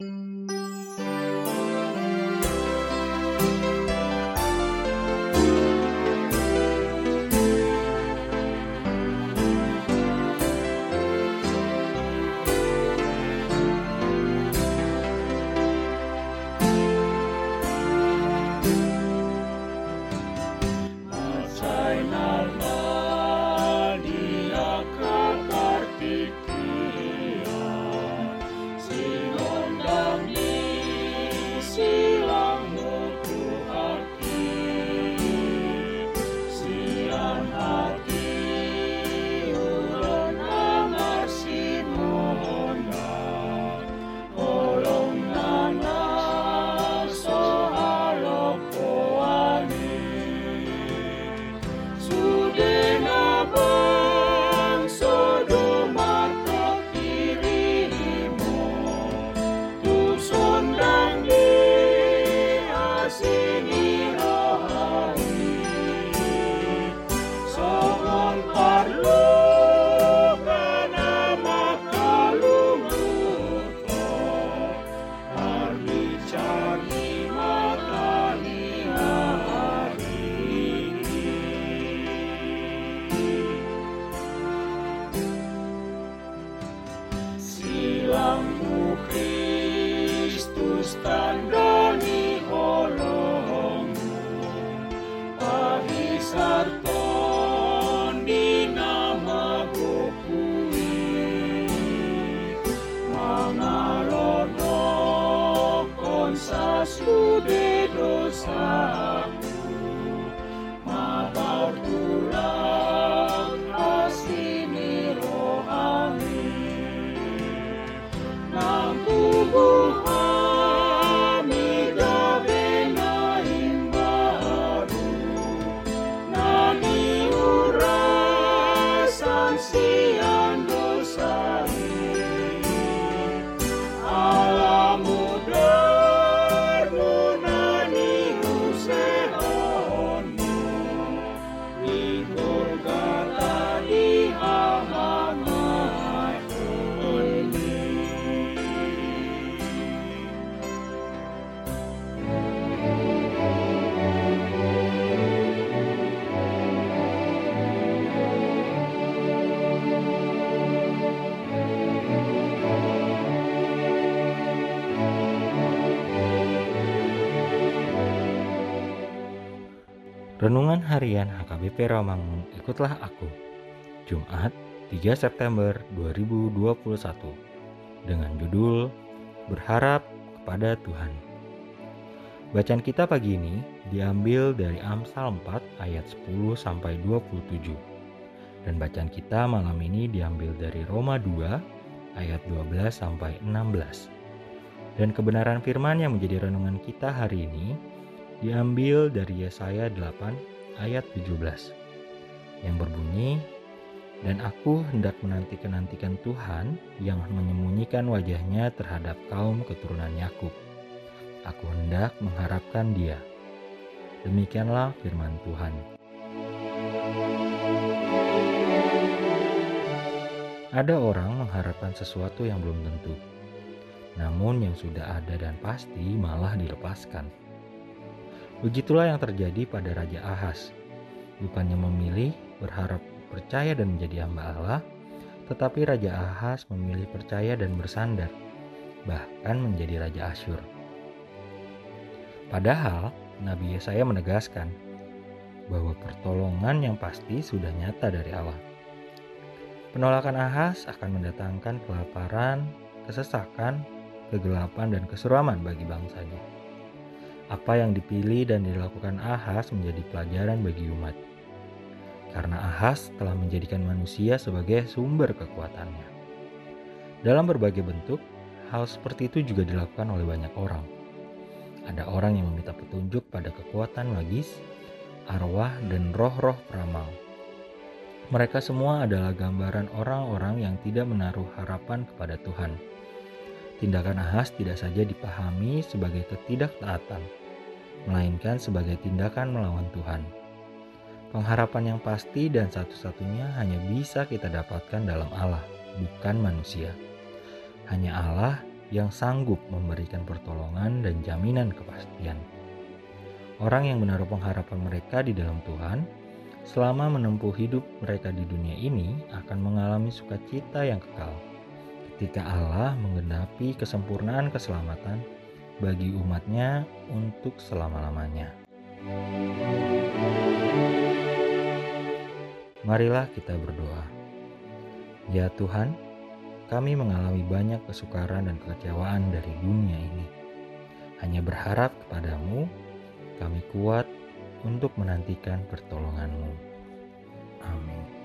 嗯。see you. Renungan Harian HKBP Rawamangun, ikutlah aku. Jumat, 3 September 2021. Dengan judul Berharap kepada Tuhan. Bacaan kita pagi ini diambil dari Amsal 4 ayat 10 sampai 27. Dan bacaan kita malam ini diambil dari Roma 2 ayat 12 sampai 16. Dan kebenaran firman yang menjadi renungan kita hari ini diambil dari Yesaya 8 ayat 17 yang berbunyi dan aku hendak menanti-nantikan Tuhan yang menyembunyikan wajahnya terhadap kaum keturunan Yakub. Aku hendak mengharapkan dia. Demikianlah firman Tuhan. Ada orang mengharapkan sesuatu yang belum tentu, namun yang sudah ada dan pasti malah dilepaskan. Begitulah yang terjadi pada Raja Ahas. Bukannya memilih, berharap, percaya dan menjadi hamba Allah, tetapi Raja Ahas memilih percaya dan bersandar, bahkan menjadi Raja Asyur. Padahal, Nabi Yesaya menegaskan bahwa pertolongan yang pasti sudah nyata dari Allah. Penolakan Ahas akan mendatangkan kelaparan, kesesakan, kegelapan, dan keseruaman bagi bangsanya. Apa yang dipilih dan dilakukan Ahas menjadi pelajaran bagi umat. Karena Ahas telah menjadikan manusia sebagai sumber kekuatannya. Dalam berbagai bentuk, hal seperti itu juga dilakukan oleh banyak orang. Ada orang yang meminta petunjuk pada kekuatan magis, arwah, dan roh-roh peramal. Mereka semua adalah gambaran orang-orang yang tidak menaruh harapan kepada Tuhan. Tindakan Ahas tidak saja dipahami sebagai ketidaktaatan, melainkan sebagai tindakan melawan Tuhan. Pengharapan yang pasti dan satu-satunya hanya bisa kita dapatkan dalam Allah, bukan manusia. Hanya Allah yang sanggup memberikan pertolongan dan jaminan kepastian. Orang yang menaruh pengharapan mereka di dalam Tuhan, selama menempuh hidup mereka di dunia ini, akan mengalami sukacita yang kekal. Ketika Allah menggenapi kesempurnaan keselamatan bagi umatnya untuk selama-lamanya. Marilah kita berdoa. Ya Tuhan, kami mengalami banyak kesukaran dan kekecewaan dari dunia ini. Hanya berharap kepadamu kami kuat untuk menantikan pertolonganmu. Amin.